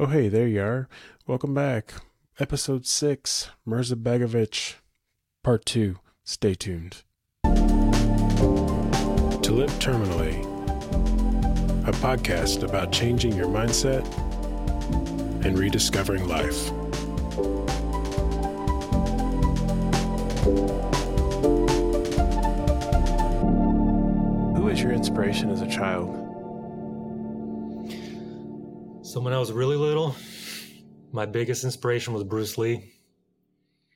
Oh, hey, there you are. Welcome back. Episode 6, Mirza Begovic, Part 2. Stay tuned. To Live Terminally, a podcast about changing your mindset and rediscovering life. Who was your inspiration as a child? So when I was really little, my biggest inspiration was Bruce Lee.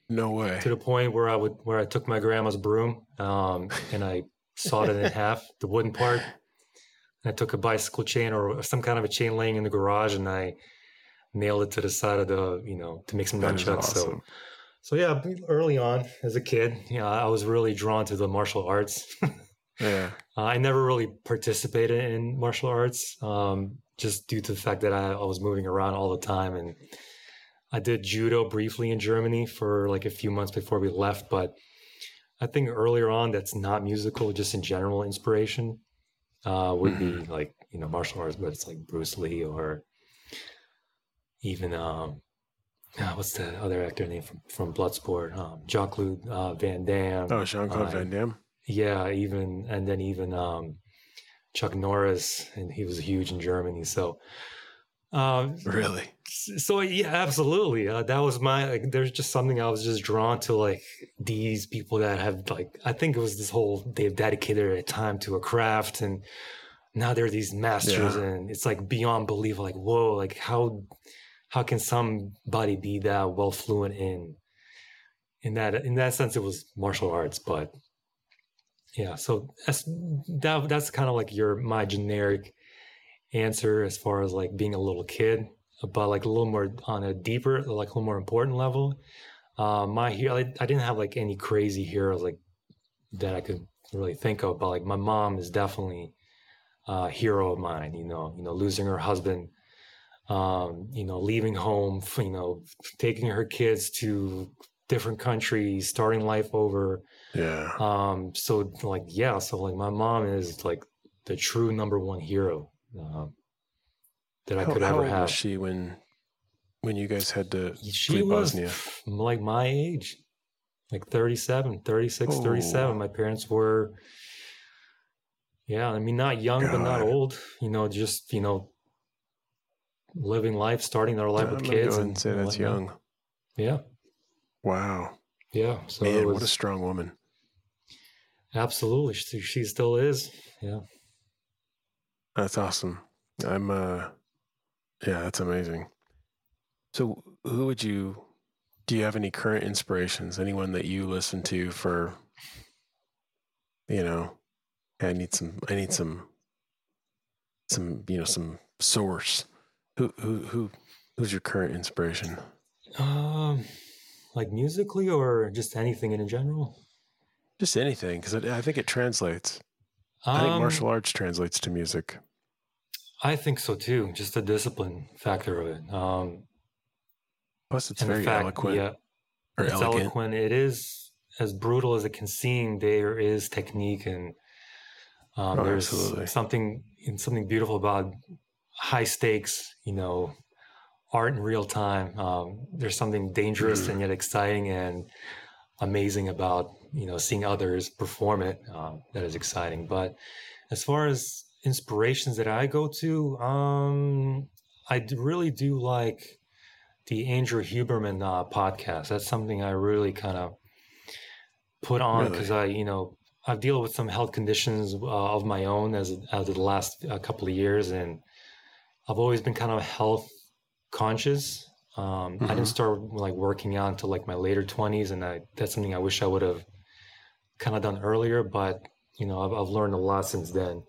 No way. To the point where I would where I took my grandma's broom um, and I sawed it in half, the wooden part. And I took a bicycle chain or some kind of a chain laying in the garage and I nailed it to the side of the, you know, to make some That nunchucks. awesome. So so yeah, early on as a kid, you know, I was really drawn to the martial arts. Yeah. Uh, I never really participated in martial arts, um, just due to the fact that I, I was moving around all the time. And I did judo briefly in Germany for like a few months before we left. But I think earlier on, that's not musical, just in general inspiration uh, would be like, you know, martial arts, but it's like Bruce Lee or even, um, ah, what's the other actor name from, from Bloodsport? Um, Jean-Claude uh, Van Damme. Oh, Jean Claude Uh, Van Damme? yeah, even and then even um, Chuck Norris, and he was huge in Germany. So, um, Really? so yeah, absolutely. Uh, that was my like. There's just something I was just drawn to, like these people that have like. I think it was this whole they've dedicated their time to a craft, and now they're these masters, Yeah. and it's like beyond belief. Like whoa, like how how can somebody be that well fluent in in that in that sense it was martial arts but yeah so that's that that's kind of like your my generic answer as far as like being a little kid but like a little more on a deeper like a little more important level uh my hero I, I didn't have like any crazy heroes like that i could really think of but like my mom is definitely a hero of mine you know you know losing her husband um, you know, leaving home, you know, taking her kids to different countries, starting life over. Yeah. Um, so like, yeah, so like my mom is like the true number one hero um, that I How, could how ever have. was she when when you guys had to She flee was Bosnia? like my age, like 37, 36, Oh. 37. My parents were, yeah, I mean, not young, but not old, you know, just, you know, living life, starting their life I'm with kids. go ahead and and say that's young. Yeah. Wow. Yeah. So Man, it what a strong woman. Absolutely she, she still is. Yeah. That's awesome. I'm uh yeah, that's amazing. So who would you do you have any current inspirations? Anyone that you listen to for you know, I need some I need some some you know some source. Who who who who's your current inspiration? Um, like musically or just anything in general. Just anything, because I, I think it translates. I think Um, martial arts translates to music. I think so too. Just the discipline factor of it. Um, Plus, it's very fact, eloquent Yeah, or it's elegant. eloquent. It is as brutal as it can seem. There is technique and um, Oh, there's absolutely. something something beautiful about high stakes. You know, art in real time. Um, there's something dangerous Mhm. and yet exciting and amazing about you know seeing others perform it. Um, that is exciting. But as far as inspirations that I go to, um, I d- really do like the Andrew Huberman uh, podcast. That's something I really kind of put on Really? because I, you know, I've dealt with some health conditions uh, of my own as as of the last uh, couple of years, and I've always been kind of health conscious. Um, I Mhm. didn't start like working out until like my later twenties, and I, that's something I wish I would have kind of done earlier. But you know, I've, I've learned a lot since then.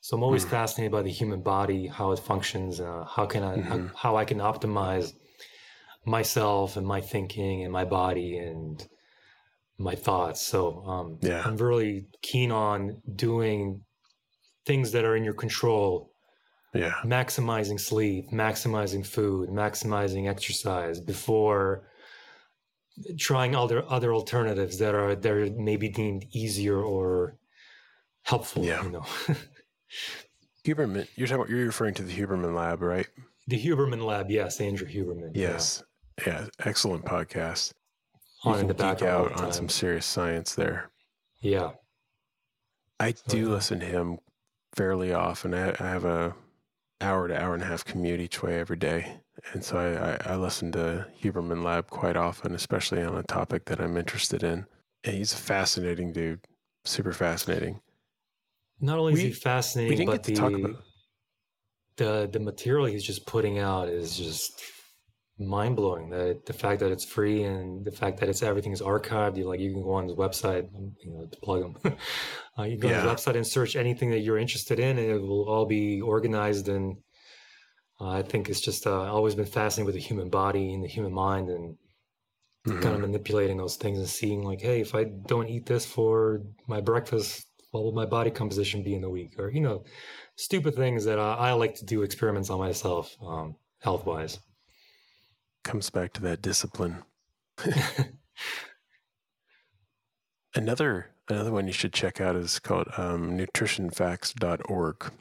So I'm always Mhm. fascinated by the human body, how it functions, uh, how can I, Mhm. how, how I can optimize myself and my thinking and my body and my thoughts. So um, Yeah. I'm really keen on doing things that are in your control, Yeah. maximizing sleep, maximizing food, maximizing exercise before trying other other alternatives that are that are maybe deemed easier or helpful. Yeah. You know. Huberman, you're talking. About, you're referring to the Huberman Lab, right? The Huberman Lab, yes, Andrew Huberman. Yes, yeah, yeah excellent podcast. On you can the back out on some serious science there. Yeah, I do listen to him fairly often. I, I have a hour to hour and a half commute each way every day. And so I, I, I, listen to Huberman Lab quite often, especially on a topic that I'm interested in. And he's a fascinating dude, super fascinating. Not only we, is he fascinating, but the, the the material he's just putting out is just mind blowing. That the fact that it's free and the fact that it's everything is archived. You like you can go on his website, you know, to plug him. uh, you go yeah. on his website and search anything that you're interested in, and it will all be organized. And uh, I think it's just uh, always been fascinating with the human body and the human mind, and mm-hmm. kind of manipulating those things and seeing like, hey, if I don't eat this for my breakfast, what will my body composition be in the week? Or you know, stupid things that I like to do experiments on myself, um, health wise comes back to that discipline. another another one you should check out is called um, nutritionfacts.org.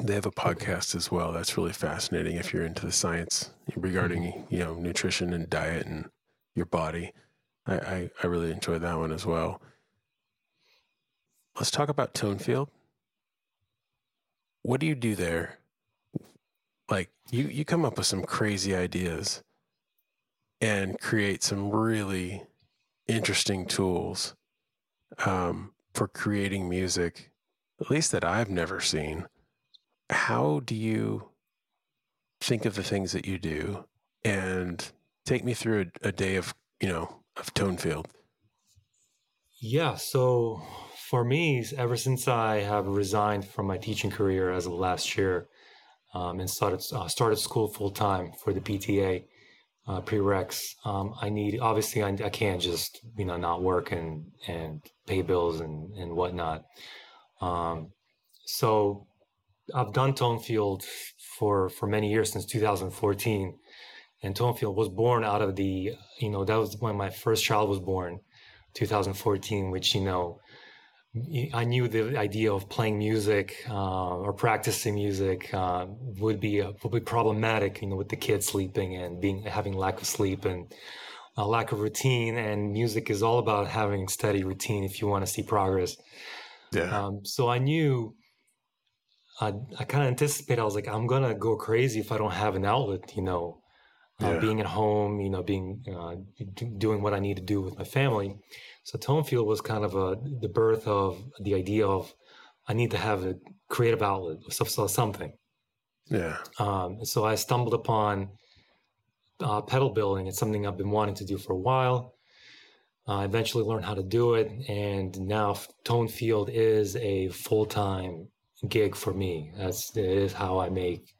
They have a podcast as well. That's really fascinating if you're into the science regarding mm-hmm. you know nutrition and diet and your body. I, I, I really enjoy that one as well. Let's talk about Tonefield. What do you do there? Like you you come up with some crazy ideas and create some really interesting tools um, for creating music at least that i've never seen. How do you think of the things that you do? And take me through a, a day of you know of tonefield. Yeah so for me ever since i have resigned from my teaching career as of last year um, and started uh, started school full time for the PTA uh, prereqs. Um, I need obviously I, I, can't just you know not work and and pay bills and and whatnot. Um, so I've done Tonefield for for many years since 2014, and Tonefield was born out of the you know that was when my first child was born, 2014, which you know I knew the idea of playing music uh, or practicing music uh, would be uh, would be problematic, you know, with the kids sleeping and being having lack of sleep and a lack of routine. And music is all about having steady routine if you want to see progress. Yeah. Um, so I knew. I, I kind of anticipated. I was like, I'm gonna go crazy if I don't have an outlet. You know, uh, yeah. being at home. You know, being uh, doing what I need to do with my family. So Tone Tonefield was kind of a the birth of the idea of I need to have a creative outlet, so something. Yeah. Um, so I stumbled upon uh, pedal building. It's something I've been wanting to do for a while. I eventually learned how to do it, and now Tonefield is a full time gig for me. That's it is how I make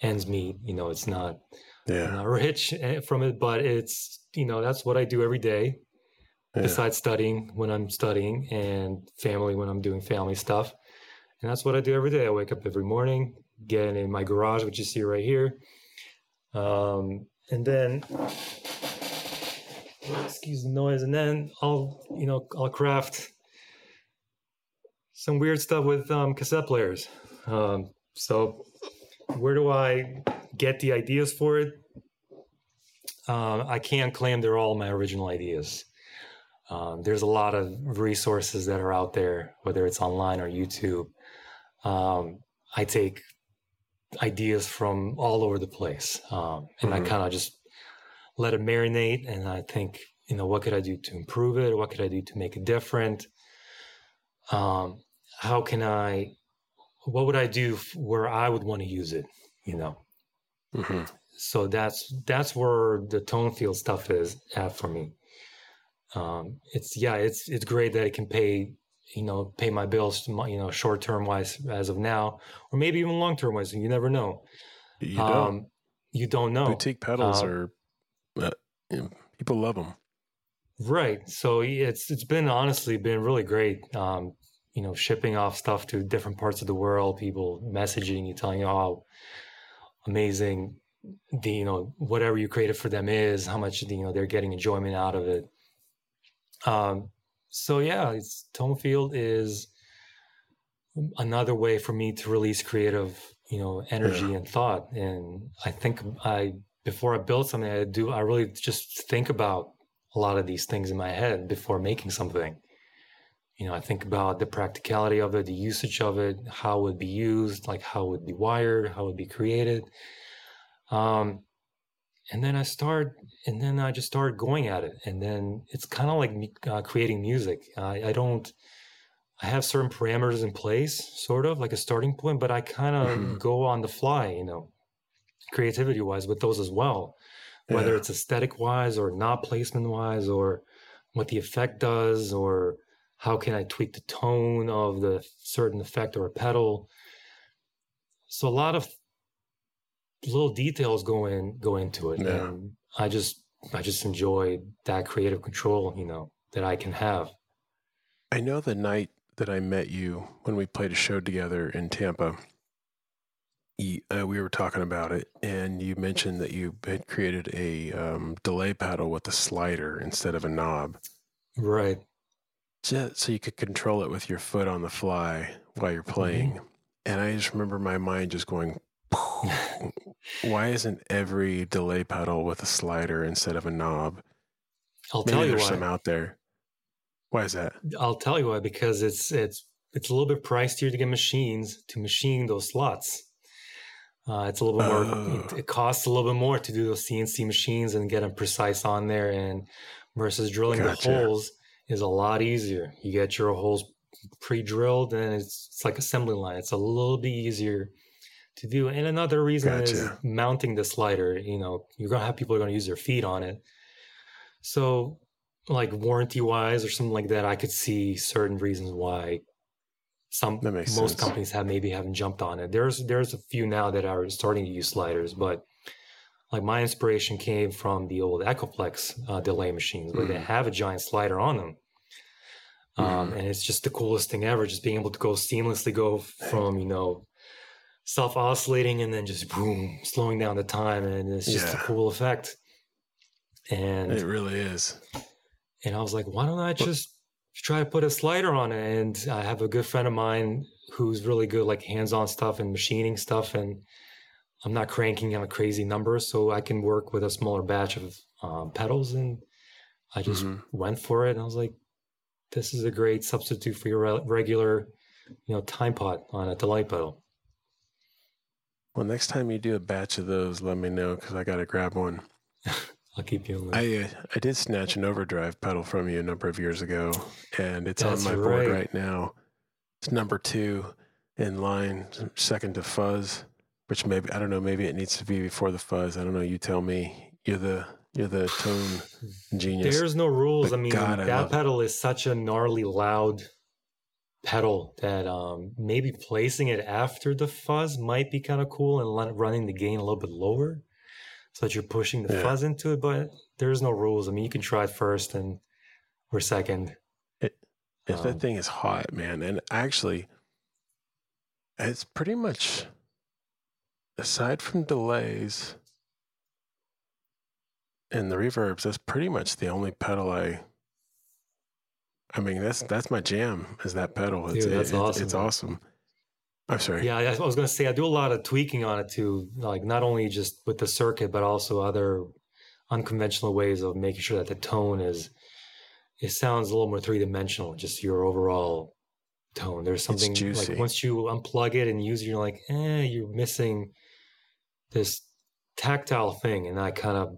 ends meet. You know, it's not yeah. not rich eh, from it, but it's you know that's what I do every day yeah. besides studying when I'm studying and family when I'm doing family stuff. And that's what I do every day. I wake up every morning, get in my garage, which you see right here. Um, and then, excuse the noise, and then I'll, you know, I'll craft some weird stuff with um, cassette players. Um, so, where do I get the ideas for it? Uh, I can't claim they're all my original ideas. Um, there's a lot of resources that are out there, whether it's online or YouTube. Um, I take ideas from all over the place, um, and mm-hmm. I kind of just let it marinate. And I think, you know, what could I do to improve it? What could I do to make it different? Um, how can I? What would I do where I would want to use it? You know. Mm-hmm. So that's that's where the Tonefield stuff is at for me um, it's yeah, it's it's great that it can pay you know pay my bills you know short term wise as of now, or maybe even long term wise. You never know. You don't. Um, you don't know. Boutique pedals um, are uh, you know, people love them. Right. So it's it's been honestly been really great. Um, you know, shipping off stuff to different parts of the world, people messaging you, telling you how amazing the you know whatever you created for them is, how much you know they're getting enjoyment out of it. Um, so yeah, it's tone field is another way for me to release creative, you know, energy yeah. and thought. And I think I before I build something, I do I really just think about a lot of these things in my head before making something. You know, I think about the practicality of it, the usage of it, how it would be used, like how it would be wired, how it would be created. Um, and then I start, and then I just start going at it. And then it's kind of like uh, creating music. I, I don't, I have certain parameters in place, sort of like a starting point, but I kind of mm-hmm. go on the fly, you know, creativity wise with those as well, yeah. whether it's aesthetic wise or not placement wise or what the effect does or how can I tweak the tone of the certain effect or a pedal. So a lot of little details go in go into it. Yeah. And I just I just enjoy that creative control, you know, that I can have. I know the night that I met you when we played a show together in Tampa. You, uh, we were talking about it, and you mentioned that you had created a um, delay pedal with a slider instead of a knob. Right. So, so you could control it with your foot on the fly while you're playing. Mm-hmm. And I just remember my mind just going, why isn't every delay pedal with a slider instead of a knob? I'll Maybe tell you there's why. some out there. Why is that? I'll tell you why. Because it's it's it's a little bit pricier to get machines to machine those slots. Uh, it's a little bit more. It, oh. it, costs a little bit more to do those CNC machines and get them precise on there, and versus drilling gotcha. the holes is a lot easier. You get your holes pre-drilled, and it's, it's like assembly line. It's a little bit easier to do. And another reason gotcha. is mounting the slider. You know, you're gonna have people are gonna use their feet on it. So like warranty wise or something like that, I could see certain reasons why some most sense. companies have maybe haven't jumped on it. There's there's a few now that are starting to use sliders, but like my inspiration came from the old Echoplex uh, delay machines where mm. they have a giant slider on them. Um, mm. and it's just the coolest thing ever, just being able to go seamlessly go from, you know, self oscillating and then just boom, slowing down the time. And it's just yeah. a cool effect. And it really is. And I was like, why don't I just try to put a slider on it? And I have a good friend of mine who's really good, like hands on stuff and machining stuff. And I'm not cranking out crazy numbers, so I can work with a smaller batch of um, pedals. And I just mm-hmm. went for it. And I was like, this is a great substitute for your re- regular, you know, time pot on a delay pedal. Well, next time you do a batch of those, let me know because I got to grab one. I'll keep you. I uh, I did snatch an overdrive pedal from you a number of years ago, and it's That's on my board right now. It's number two in line, second to fuzz, which maybe I don't know. Maybe it needs to be before the fuzz. I don't know. You tell me. You're the you're the tone genius. There's no rules. But I mean, God, that pedal is such a gnarly, loud pedal that um, maybe placing it after the fuzz might be kind of cool and running the gain a little bit lower so that you're pushing the yeah. fuzz into it. But there's no rules. I mean, you can try it first and or second. It, if um, that thing is hot, man, and actually, it's pretty much aside from delays and the reverbs, that's pretty much the only pedal I. I mean, that's that's my jam. Is that pedal? It's, Dude, that's it, awesome. It's awesome. I'm sorry. Yeah, I was going to say I do a lot of tweaking on it too, like not only just with the circuit, but also other unconventional ways of making sure that the tone is. It sounds a little more three dimensional, just your overall tone. There's something like once you unplug it and use it, you're like, eh, you're missing this tactile thing, and I kind of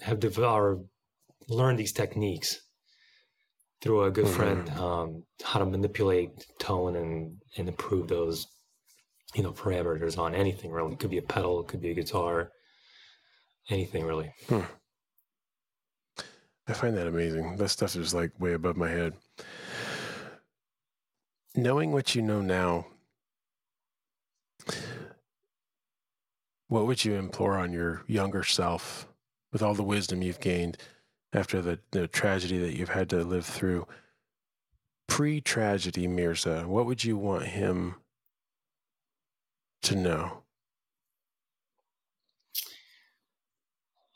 have developed learned these techniques through a good mm-hmm. friend um, how to manipulate tone and and improve those you know parameters on anything really. It could be a pedal, it could be a guitar, anything really. Hmm. I find that amazing. That stuff is like way above my head. Knowing what you know now, what would you implore on your younger self with all the wisdom you've gained after the, the tragedy that you've had to live through? Pre tragedy, Mirza, what would you want him to know?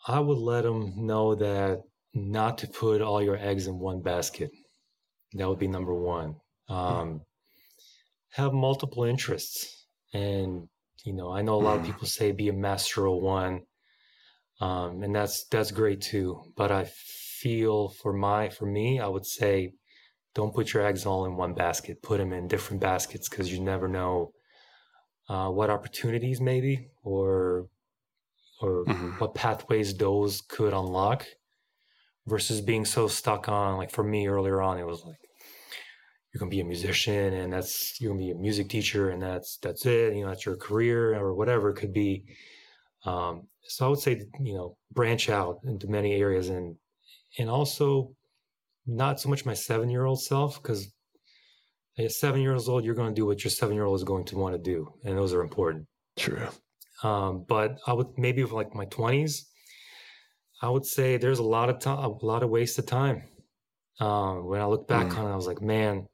I would let him know that not to put all your eggs in one basket. That would be number one. Um, have multiple interests. And, you know, I know a lot mm. of people say be a master of one. Um, and that's that's great too. But I feel for my for me, I would say don't put your eggs all in one basket. Put them in different baskets because you never know uh, what opportunities maybe or or mm-hmm. what pathways those could unlock versus being so stuck on like for me earlier on it was like you're gonna be a musician and that's you're gonna be a music teacher and that's that's it you know that's your career or whatever it could be um, so i would say you know branch out into many areas and and also not so much my seven year old self because at seven years old you're going to do what your seven year old is going to want to do and those are important true um, but i would maybe for like my 20s I would say there's a lot of time, a lot of wasted time. Um, when I look back mm. on it, I was like, man,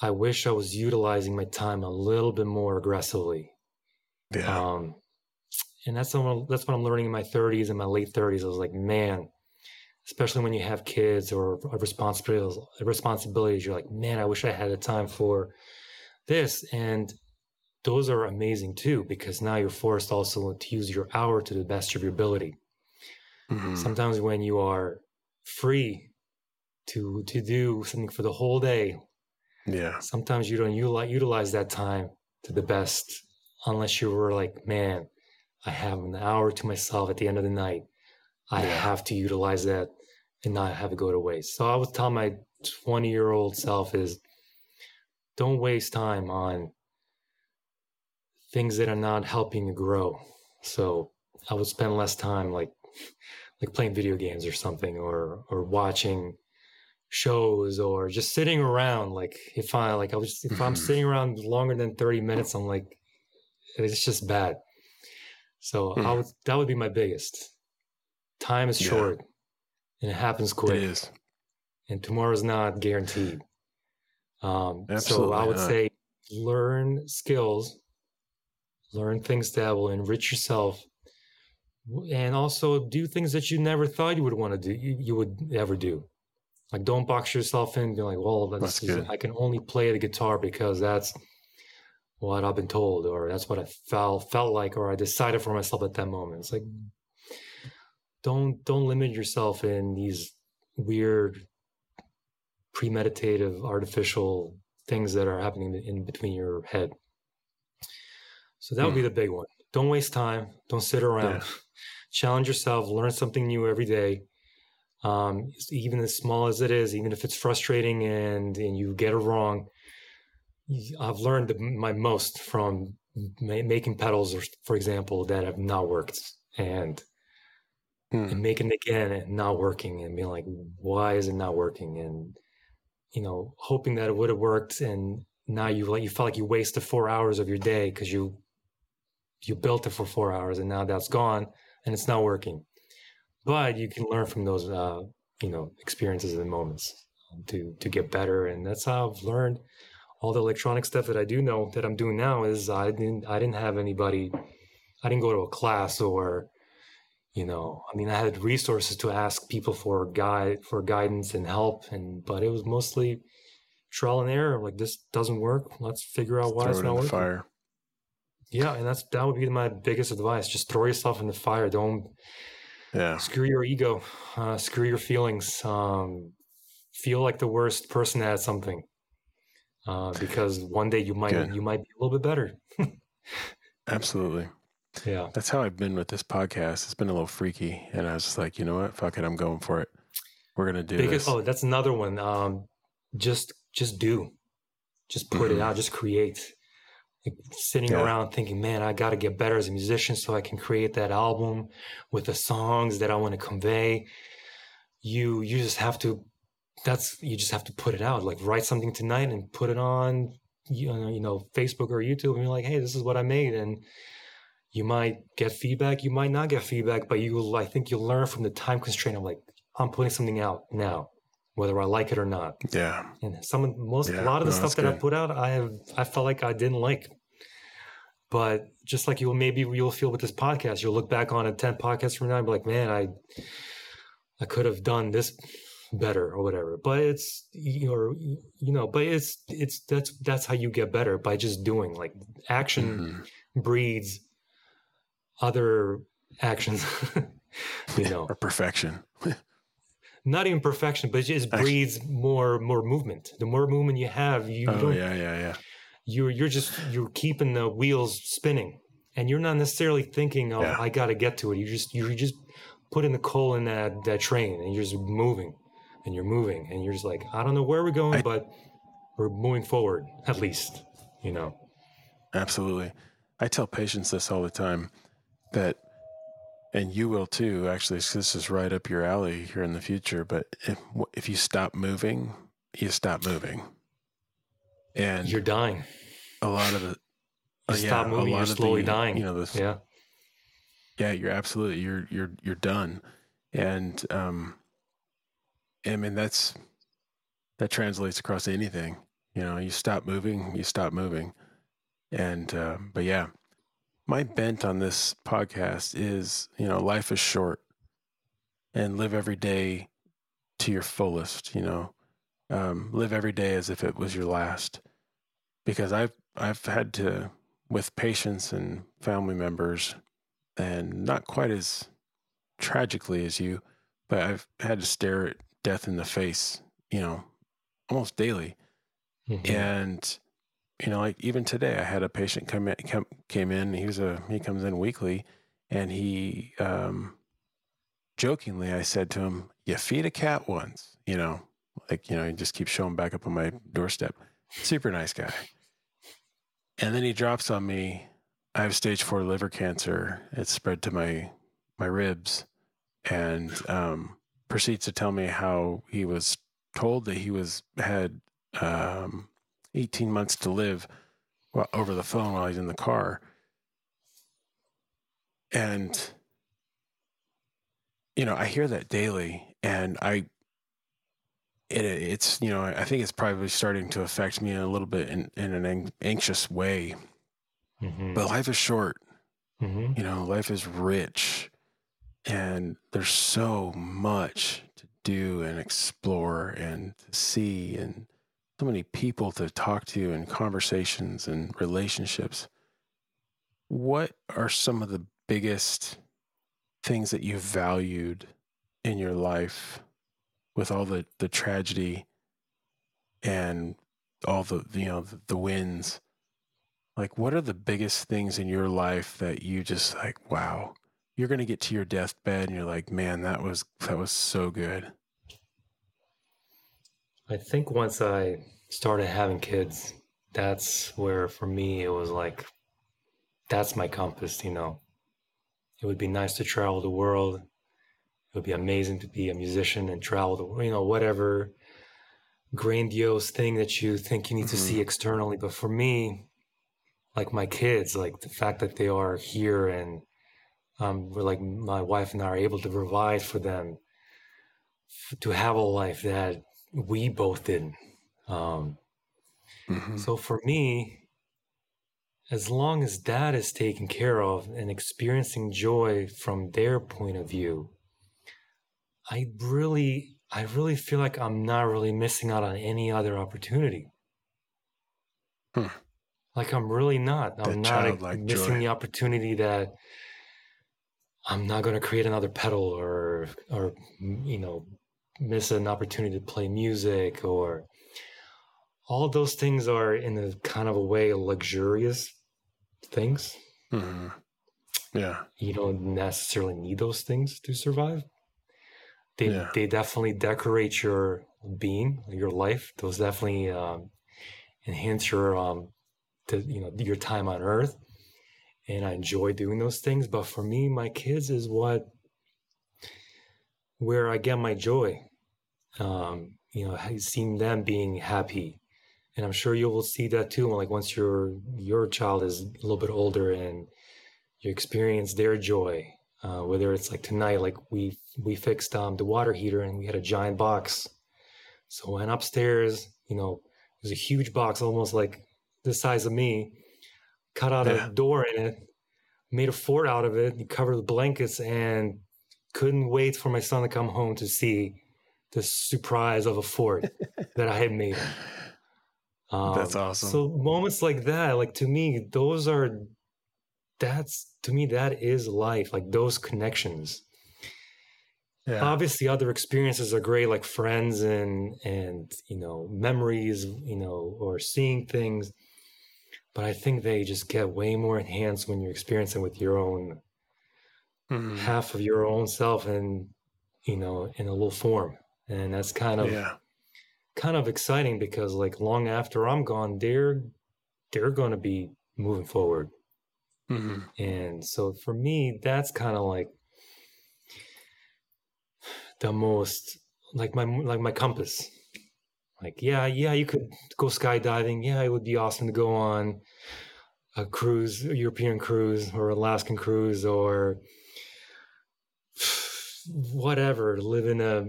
I wish I was utilizing my time a little bit more aggressively. Yeah. Um, and that's what that's what I'm learning in my 30s and my late 30s. I was like, man, especially when you have kids or responsibilities, responsibilities, you're like, man, I wish I had the time for this. And those are amazing too, because now you're forced also to use your hour to the best of your ability. Mm-hmm. Sometimes when you are free to to do something for the whole day, yeah. Sometimes you don't utilize utilize that time to the best unless you were like, man, I have an hour to myself at the end of the night. I yeah. have to utilize that and not have it go to waste. So I would tell my 20 year old self is don't waste time on things that are not helping you grow. So I would spend less time like like playing video games or something or or watching shows or just sitting around like if i like i was if i'm mm-hmm. sitting around longer than 30 minutes i'm like it's just bad so mm. i would that would be my biggest time is yeah. short and it happens quick it is and tomorrow's not guaranteed um so i would not. say learn skills learn things that will enrich yourself and also do things that you never thought you would want to do you, you would ever do like don't box yourself in be like well that's, that's i can only play the guitar because that's what i've been told or that's what i felt felt like or i decided for myself at that moment. It's like don't don't limit yourself in these weird premeditative artificial things that are happening in between your head. So that would be hmm. the big one. Don't waste time. Don't sit around. Yeah. Challenge yourself, learn something new every day. Um, even as small as it is, even if it's frustrating and, and you get it wrong, I've learned my most from ma- making pedals, for example, that have not worked and, hmm. and making it again and not working and being like, why is it not working? And, you know, hoping that it would have worked. And now you like, you felt like you wasted four hours of your day because you, you built it for four hours and now that's gone and it's not working. But you can learn from those, uh, you know, experiences and moments to to get better. And that's how I've learned all the electronic stuff that I do know that I'm doing now. Is I didn't I didn't have anybody, I didn't go to a class or, you know, I mean, I had resources to ask people for guide for guidance and help, and but it was mostly trial and error. Like this doesn't work. Let's figure out why it's not working. Fire. Yeah, and that's that would be my biggest advice. Just throw yourself in the fire. Don't yeah. screw your ego, uh, screw your feelings. Um, feel like the worst person at something, uh, because one day you might Good. you might be a little bit better. Absolutely. Yeah, that's how I've been with this podcast. It's been a little freaky, and I was just like, you know what, fuck it, I'm going for it. We're gonna do because, this. Oh, that's another one. Um, just just do, just put mm-hmm. it out, just create like sitting yeah. around thinking, man, I got to get better as a musician so I can create that album with the songs that I want to convey. You you just have to that's you just have to put it out. Like write something tonight and put it on you know, you know Facebook or YouTube and you're like, hey, this is what I made and you might get feedback, you might not get feedback, but you will I think you'll learn from the time constraint of like I'm putting something out now whether I like it or not. Yeah. And some most yeah, a lot of the no, stuff that good. I put out, I have I felt like I didn't like. But just like you'll maybe you'll feel with this podcast, you'll look back on it ten podcasts from now and be like, man, I I could have done this better or whatever. But it's you you know but it's it's that's that's how you get better by just doing like action mm-hmm. breeds other actions you know. Or perfection. Not even perfection but it just breeds more more movement. The more movement you have you oh, don't yeah yeah yeah. you're you're just you're keeping the wheels spinning. And you're not necessarily thinking oh yeah. i gotta get to it. You just you're just putting the coal in that that train and you're just moving and you're moving and you're just like i don't know where we're going I, but we're moving forward at least you know? Absolutely. I tell patients this all the time that and you will too actually this is right up your alley here in the future but if, if you stop moving you stop moving. And you're dying. a lot of the you uh, stop yeah, moving you're slowly the, dying. you know this yeah. Yeah you're absolutely you're you're you're done. And um I mean, that's that translates across anything. You know, you stop moving, you stop moving. And, uh, but yeah, my bent on this podcast is, you know, life is short and live every day to your fullest, you know, um, live every day as if it was your last. Because I've, I've had to, with patients and family members, and not quite as tragically as you, but I've had to stare at death in the face, you know, almost daily. Mm-hmm. And you know, like even today, I had a patient come in, come, came in. He was a he comes in weekly, and he um, jokingly, I said to him, "You feed a cat once, you know, like you know, he just keeps showing back up on my doorstep. Super nice guy." And then he drops on me. I have stage four liver cancer. It's spread to my my ribs, and um, proceeds to tell me how he was told that he was had um, 18 months to live well, over the phone while he's in the car. And, you know, I hear that daily and I, it, it's, you know, I think it's probably starting to affect me a little bit in, in an anxious way. Mm-hmm. But life is short. Mm-hmm. You know, life is rich. And there's so much to do and explore and to see, and so many people to talk to, and conversations and relationships. What are some of the biggest things that you valued in your life with all the, the tragedy and all the you know the, the wins like what are the biggest things in your life that you just like wow you're going to get to your deathbed and you're like, man, that was that was so good. I think once I started having kids, that's where for me it was like that's my compass, you know. It would be nice to travel the world. It would be amazing to be a musician and travel the world, you know, whatever grandiose thing that you think you need mm-hmm. to see mm-hmm. externally. But for me, like my kids, like the fact that they are here and um, we're like my wife and I are able to provide for them f- to have a life that we both didn't. Um, mm-hmm. So for me, as long as that is taken care of and experiencing joy from their point of view, I really, I really feel like I'm not really missing out on any other opportunity. Hmm. Like I'm really not. I'm that not missing joy. the opportunity that I'm not going to create another pedal or or you know miss an opportunity to play music or all those things are in a kind of a way luxurious things. Mm-hmm. Yeah, you don't necessarily need those things to survive. They yeah. they definitely decorate your being, your life. Those definitely um, enhance your um, the, you know your time on Earth and I enjoy doing those things. But for me, my kids is what where I get my joy. Um, you know, seeing them being happy, and I'm sure you will see that too. Like once your your child is a little bit older and you experience their joy, uh, whether it's like tonight, like we we fixed um, the water heater and we had a giant box. So I went upstairs. You know, it was a huge box, almost like the size of me cut out yeah. a door in it, made a fort out of it, covered the blankets, and couldn't wait for my son to come home to see the surprise of a fort that I had made. Um, that's awesome. So moments like that, like to me, those are that's to me that is life. Like those connections. Yeah. Obviously, other experiences are great, like friends and and you know memories, you know, or seeing things. But I think they just get way more enhanced when you're experiencing with your own mm-hmm. half of your own self, and you know, in a little form, and that's kind of yeah. kind of exciting because like long after I'm gone, they're they're going to be moving forward, mm-hmm. and so for me, that's kind of like the most like my like my compass like yeah yeah you could go skydiving yeah it would be awesome to go on a cruise a european cruise or alaskan cruise or whatever live in a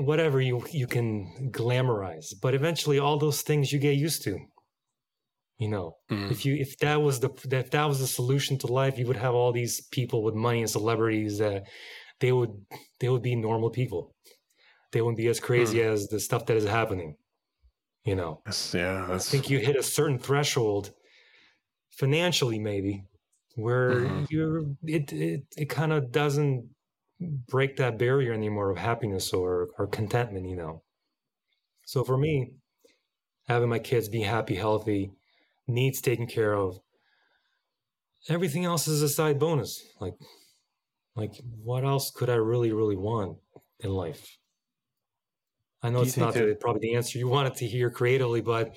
whatever you you can glamorize but eventually all those things you get used to you know mm. if you if that was the if that was the solution to life you would have all these people with money and celebrities that they would they would be normal people. They won't be as crazy mm. as the stuff that is happening. You know. That's, yeah. That's... I think you hit a certain threshold financially maybe where mm-hmm. you're it it, it kind of doesn't break that barrier anymore of happiness or or contentment, you know. So for me, having my kids be happy, healthy, needs taken care of, everything else is a side bonus. Like like, what else could I really, really want in life? I know it's not the, probably the answer you wanted to hear creatively, but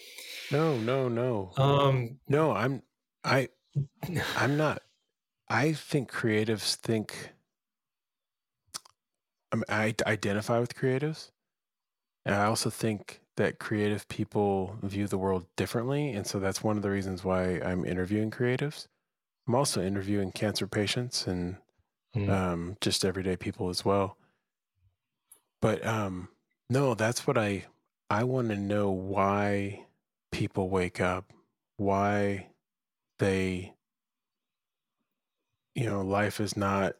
no, no, no, um, no. I'm, I, I'm not. I think creatives think. I, mean, I identify with creatives, and I also think that creative people view the world differently, and so that's one of the reasons why I'm interviewing creatives. I'm also interviewing cancer patients and mm. um, just everyday people as well. But um, no, that's what I I want to know why people wake up, why they, you know, life is not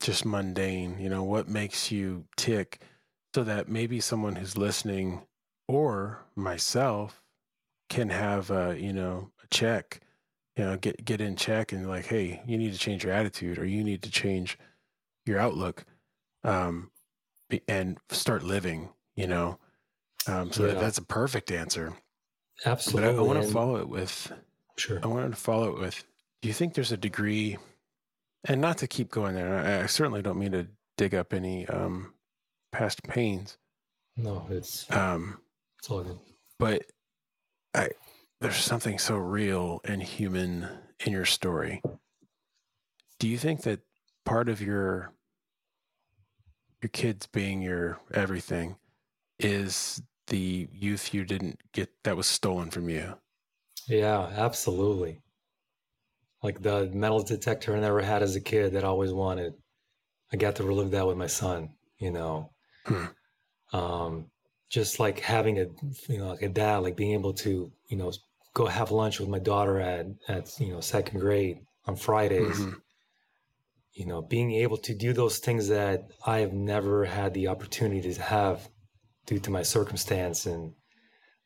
just mundane. You know, what makes you tick, so that maybe someone who's listening or myself can have a you know a check you know get get in check and like hey you need to change your attitude or you need to change your outlook um and start living you know? Um so yeah. that's a perfect answer. Absolutely but i, I want to follow it with sure. I wanted to follow it with do you think there's a degree and not to keep going there i, I certainly don't mean to dig up any um past pains. No it's um it's all good. but i there's something so real and human in your story. Do you think that part of your your kids being your everything is the youth you didn't get that was stolen from you? Yeah, absolutely. Like the metal detector I never had as a kid that I always wanted. I got to relive that with my son, you know. Hmm. Um, just like having a you know like a dad like being able to you know go have lunch with my daughter at at you know second grade on fridays mm-hmm. You know being able to do those things that i have never had the opportunity to have due to my circumstance and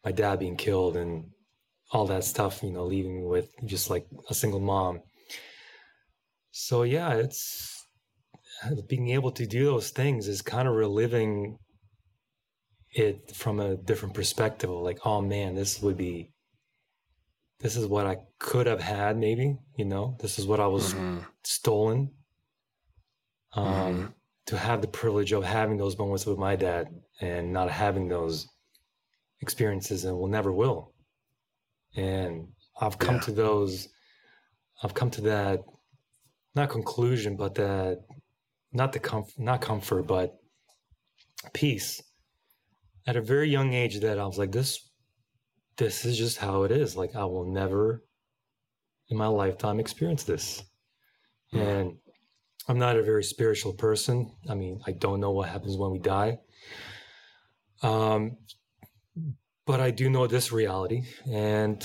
my dad being killed and all that stuff you know leaving with just like a single mom so yeah it's being able to do those things is kind of reliving it from a different perspective of like, oh man, this would be, this is what I could have had, maybe, you know, this is what I was mm-hmm. stolen. Um, mm-hmm. To have the privilege of having those moments with my dad and not having those experiences and will never will. And I've come yeah. to those, I've come to that, not conclusion, but that, not the comfort, not comfort, but peace at a very young age that I was like, this, this is just how it is. Like I will never in my lifetime experience this. Mm-hmm. And I'm not a very spiritual person. I mean, I don't know what happens when we die. Um, but I do know this reality. And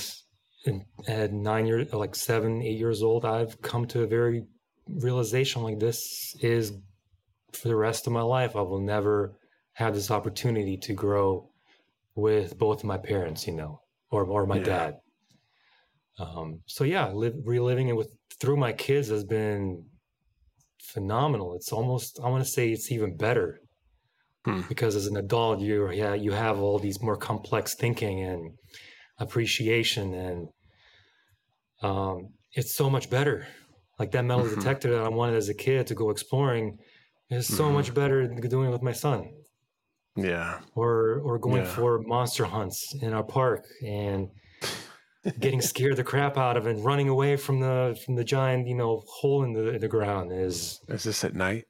in, at nine years, like seven, eight years old, I've come to a very realization like this is for the rest of my life. I will never have this opportunity to grow with both my parents, you know, or or my yeah. dad. Um, so yeah, live, reliving it with through my kids has been phenomenal. It's almost I want to say it's even better hmm. because as an adult, you yeah you have all these more complex thinking and appreciation, and um, it's so much better. Like that metal mm-hmm. detector that I wanted as a kid to go exploring is so mm-hmm. much better than doing it with my son. Yeah. Or or going yeah. for monster hunts in our park and getting scared the crap out of and running away from the from the giant, you know, hole in the in the ground is Is this at night?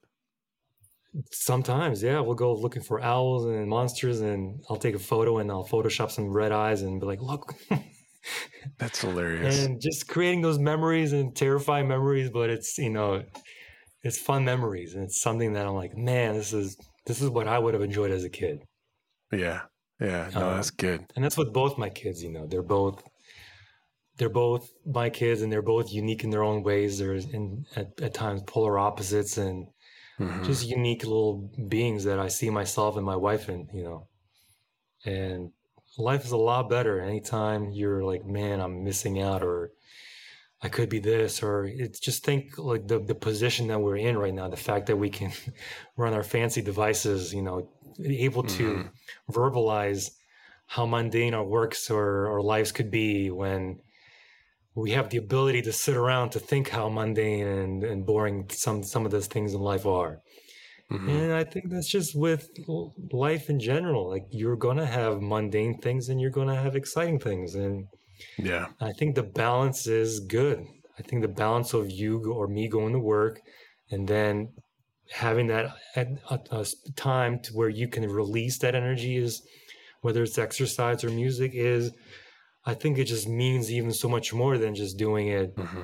Sometimes, yeah. We'll go looking for owls and monsters and I'll take a photo and I'll Photoshop some red eyes and be like, look That's hilarious. And just creating those memories and terrifying memories, but it's you know, it's fun memories and it's something that I'm like, man, this is this is what I would have enjoyed as a kid. Yeah. Yeah. No, um, that's good. And that's with both my kids, you know. They're both they're both my kids and they're both unique in their own ways. There's in at, at times polar opposites and mm-hmm. just unique little beings that I see myself and my wife in, you know. And life is a lot better anytime you're like, man, I'm missing out or I could be this, or it's just think like the, the position that we're in right now, the fact that we can run our fancy devices, you know, able to mm-hmm. verbalize how mundane our works or our lives could be when we have the ability to sit around to think how mundane and, and boring some some of those things in life are. Mm-hmm. And I think that's just with life in general. Like you're gonna have mundane things and you're gonna have exciting things. And yeah. I think the balance is good. I think the balance of you or me going to work and then having that at a, a time to where you can release that energy is whether it's exercise or music is I think it just means even so much more than just doing it mm-hmm.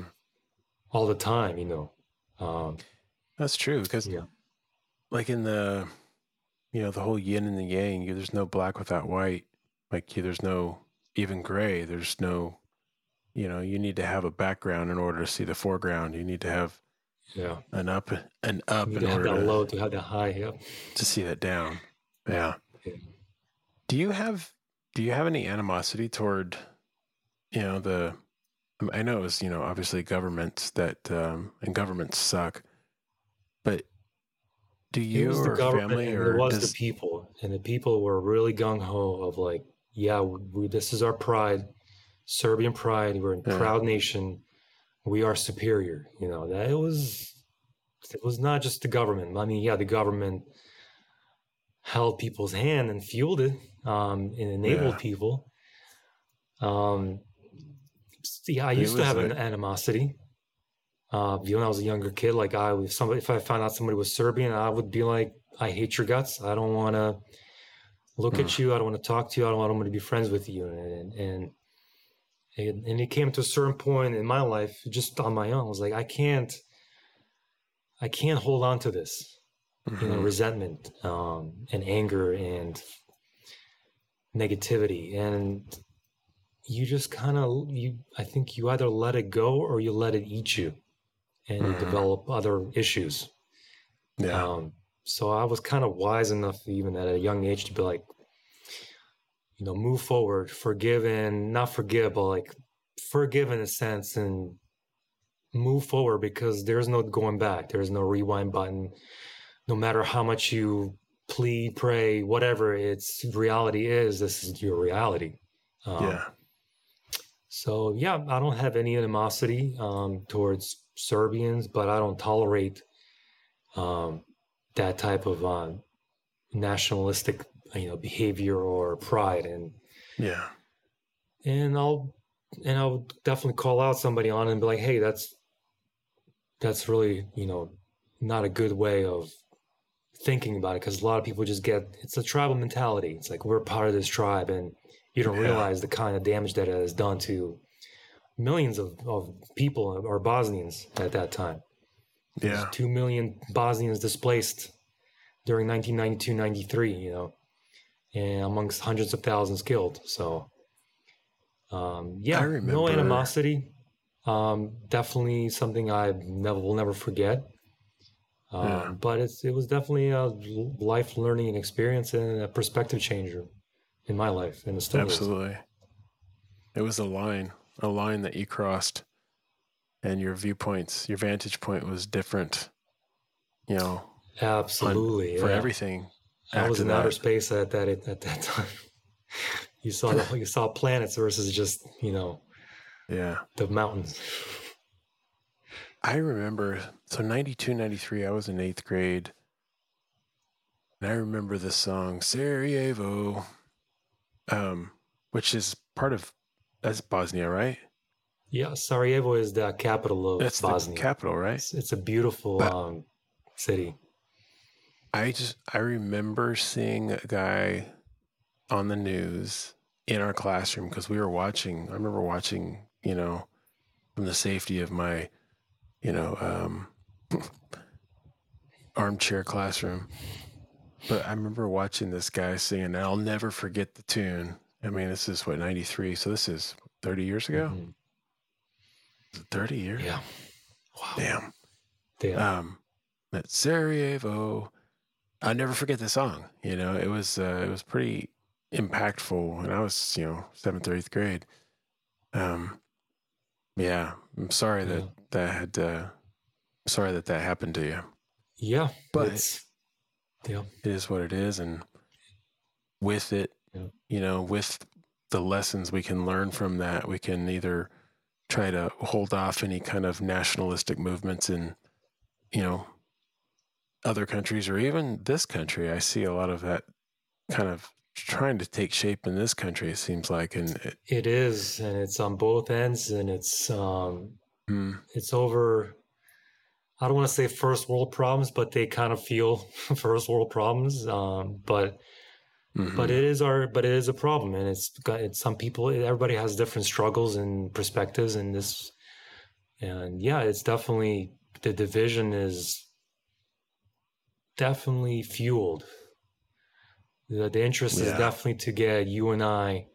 all the time, you know. Um, That's true because yeah. like in the you know the whole yin and the yang, you, there's no black without white. Like you, there's no even gray. There's no, you know, you need to have a background in order to see the foreground. You need to have yeah an up an up in order to low to have the high yeah to see that down. Yeah. yeah. Do you have do you have any animosity toward you know the I know it was you know obviously governments that um, and governments suck, but do you or family or it was does... the people and the people were really gung ho of like yeah, we, this is our pride, Serbian pride. We're a yeah. proud nation. We are superior. You know that it was. It was not just the government. I mean, yeah, the government held people's hand and fueled it um, and enabled yeah. people. Um, yeah, I used to have an animosity. Uh, when I was a younger kid, like I, if somebody, if I found out somebody was Serbian, I would be like, I hate your guts. I don't want to look mm. at you. I don't want to talk to you. I don't want to be friends with you. And, and, and, and it came to a certain point in my life, just on my own. I was like, I can't, I can't hold on to this, mm-hmm. you know, mm-hmm. resentment, um, and anger and negativity. And you just kind of, you, I think you either let it go or you let it eat you and mm-hmm. develop other issues. Yeah. Um, so I was kind of wise enough, even at a young age, to be like, you know, move forward, forgive and not forgive, but like forgive in a sense and move forward because there's no going back. There's no rewind button. No matter how much you plead, pray, whatever its reality is, this is your reality. Um, yeah. So yeah, I don't have any animosity um, towards Serbians, but I don't tolerate um, that type of uh, nationalistic you know behavior or pride and yeah. And i'll and i'll definitely call out somebody on it and be like hey that's that's really you know not a good way of thinking about it. Because a lot of people just get it's a tribal mentality. It's like we're part of this tribe and you don't yeah. realize the kind of damage that it has done to millions of, of people or bosnians at that time yeah. There's 2 million Bosnians displaced during 1992 93, you know, and amongst hundreds of thousands killed. So, um, yeah, no animosity. Um, definitely something I never will never forget. Um, Yeah. But it's it was definitely a life learning experience and a perspective changer in my life, and it still is. Absolutely. It was a line, a line that you crossed, and your viewpoints, your vantage point was different. You know, Absolutely, for yeah. everything. I was in outer space at that at that time. you saw the, you saw planets versus just you know Yeah. the mountains. I remember, so 92, 93, I was in eighth grade. And I remember the song Sarajevo, um, which is part of, that's Bosnia, right? Yeah, Sarajevo is the capital of That's Bosnia. the capital, right? It's, it's a beautiful um, city. I just I remember seeing a guy on the news in our classroom because we were watching. I remember watching, you know, from the safety of my, you know, um, armchair classroom. But I remember watching this guy singing, and I'll never forget the tune. I mean, this is what ninety three, so this is thirty years ago. Mhm. It Thirty years? Yeah. Wow. Damn. Damn. um that Sarajevo I'll never forget the song you know it was uh, it was pretty impactful and I was you know seventh or eighth grade um yeah I'm sorry that that had uh sorry that that happened to you yeah. but- it's, yeah. it is what it is and with it Yeah. you know with the lessons we can learn from that we can either try to hold off any kind of nationalistic movements in you know other countries or even this country i see a lot of that kind of trying to take shape in this country it seems like and it, It is, and it's on both ends, and it's um, mm, it's over. I don't want to say first world problems, but they kind of feel first world problems. Um, but mhm. but it is our but it is a problem, and it's got it's some people. Everybody has different struggles and perspectives, and this, and yeah, it's definitely the division is definitely fueled. The, the interest is definitely to get you and I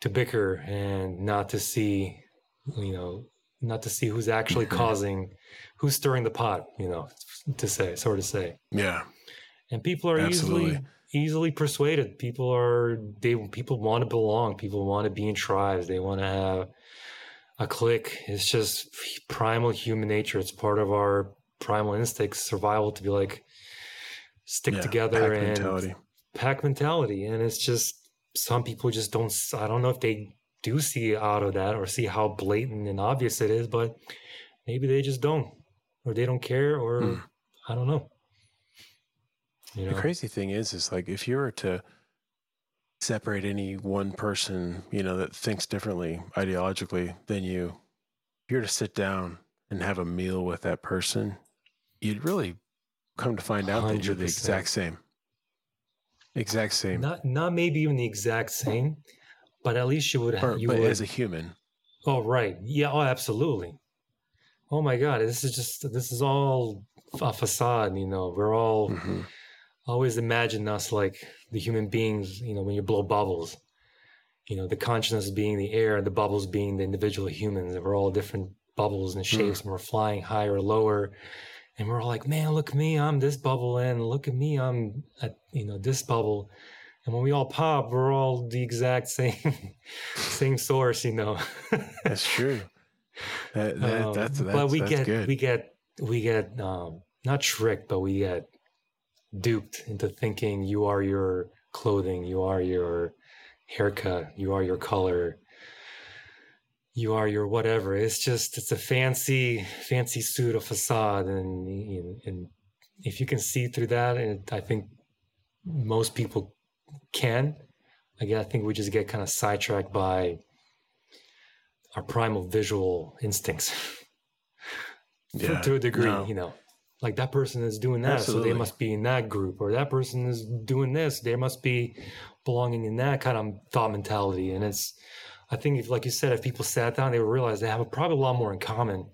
to bicker and not to see, you know, not to see who's actually Mhm. causing, who's stirring the pot, you know, to say, sort of say. yeah And people are Absolutely. easily easily persuaded. People are they people want to belong. People want to be in tribes. They want to have a clique. It's just primal human nature. It's part of our primal instincts, survival to be like stick yeah, together pack and mentality pack mentality. And it's just some people just don't. I don't know if they do see out of that or see how blatant and obvious it is, but maybe they just don't, or they don't care, or Hmm. I don't know. You know? The crazy thing is, is like if you were to separate any one person, you know, that thinks differently ideologically than you, if you were to sit down and have a meal with that person, you'd really come to find out that you're the exact same. Exact same. Not not maybe even the exact same, but at least you would or, you but would. as a human. oh right, yeah, oh absolutely. Oh my God, this is just this is all a facade. You know, we're all Mhm. always imagine us like the human beings. You know, when you blow bubbles, you know, the consciousness being the air, the bubbles being the individual humans, and we're all different bubbles and shapes, and we're flying higher or lower. And we're all like, man, look at me, I'm this bubble, and look at me, I'm at you know this bubble. And when we all pop, we're all the exact same same source, you know. That's true. That, that, Um, that's, that's, but we that's get good. we get we get um, not tricked, but we get duped into thinking you are your clothing, you are your haircut, you are your color, you are your whatever. It's just it's a fancy fancy suit, a facade, and and, and if you can see through that, and I think most people can. Again, I think we just get kind of sidetracked by our primal visual instincts Yeah, to a degree, no. you know. Like that person is doing that, so they must be in that group, or that person is doing this, they must be belonging in that kind of thought mentality. And it's, I think, if, like you said, if people sat down, they would realize they have a, probably a lot more in common,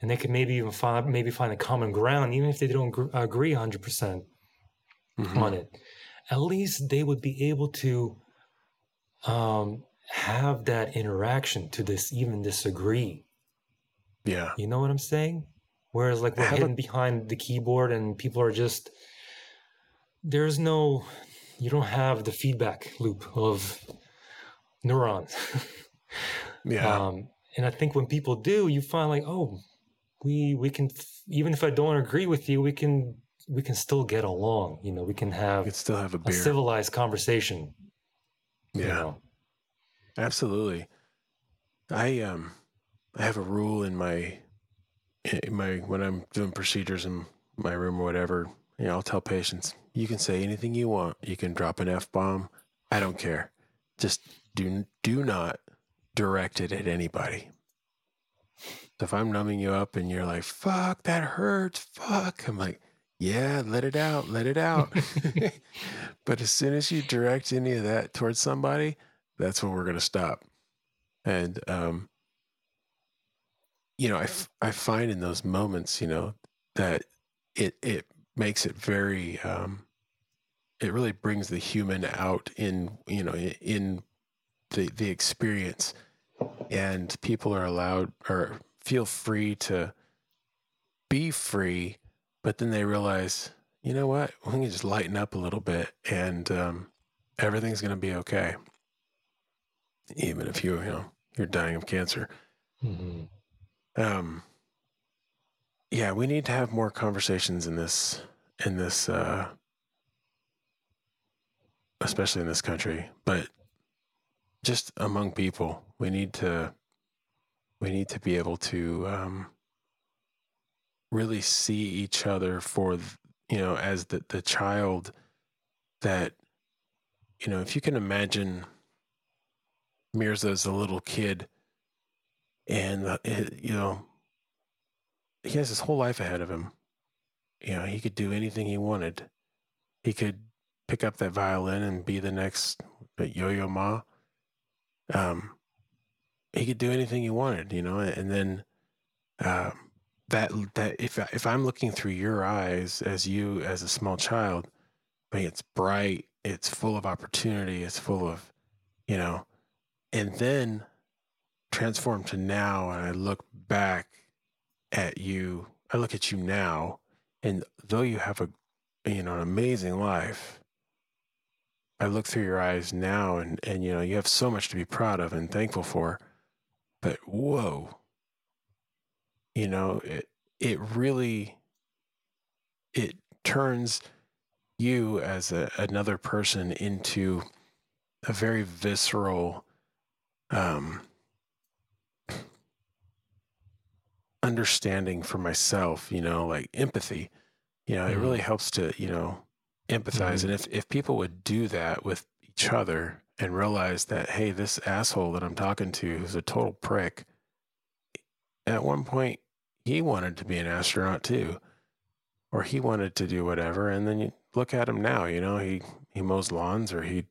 and they could maybe even find maybe find a common ground, even if they don't gr- agree hundred percent Mhm. on it. At least they would be able to um, have that interaction to this even disagree. Yeah. You know what I'm saying? Whereas like we're hidden behind the keyboard and people are just there's no you don't have the feedback loop of neurons. Yeah. Um, and I think when people do, you find like, oh, we we can even if I don't agree with you, we can we can still get along. You know, we can you have could still have a a civilized conversation. you yeah. know. Absolutely. I um I have a rule in my in my when I'm doing procedures in my room or whatever, you know, I'll tell patients, you can say anything you want. You can drop an F bomb. I don't care. Just do do not direct it at anybody. So if I'm numbing you up and you're like, fuck, that hurts, fuck, I'm like, yeah, let it out, let it out. but as soon as you direct any of that towards somebody, that's when we're going to stop. And, um, you know, I, f- I find in those moments, you know, that it, it makes it very, um, it really brings the human out in, you know, in the, the experience. And people are allowed or feel free to be free, but then they realize, you know what, we can just lighten up a little bit and, um, everything's going to be okay even if you you know you're dying of cancer. Mhm. Um, yeah, we need to have more conversations in this in this, uh, especially in this country, but just among people, we need to we need to be able to um, really see each other for you know as the the child that you know if you can imagine Mirza as a little kid and uh, it, you know he has his whole life ahead of him. You know he could do anything he wanted. He could pick up that violin and be the next uh, Yo-Yo Ma. Um he could do anything he wanted you know and then um that that if if i'm looking through your eyes as you as a small child I mean, it's bright it's full of opportunity it's full of you know and then transform to now and i look back at you i look at you now and though you have a you know an amazing life i look through your eyes now and and you know you have so much to be proud of and thankful for but whoa. You know it it really it turns you as a, another person into a very visceral um understanding for myself you know like empathy you know it really helps to you know empathize. And if if people would do that with each other and realize that hey this asshole that i'm talking to who's a total prick at one point he wanted to be an astronaut too or he wanted to do whatever. And then you look at him now you know he he mows lawns or he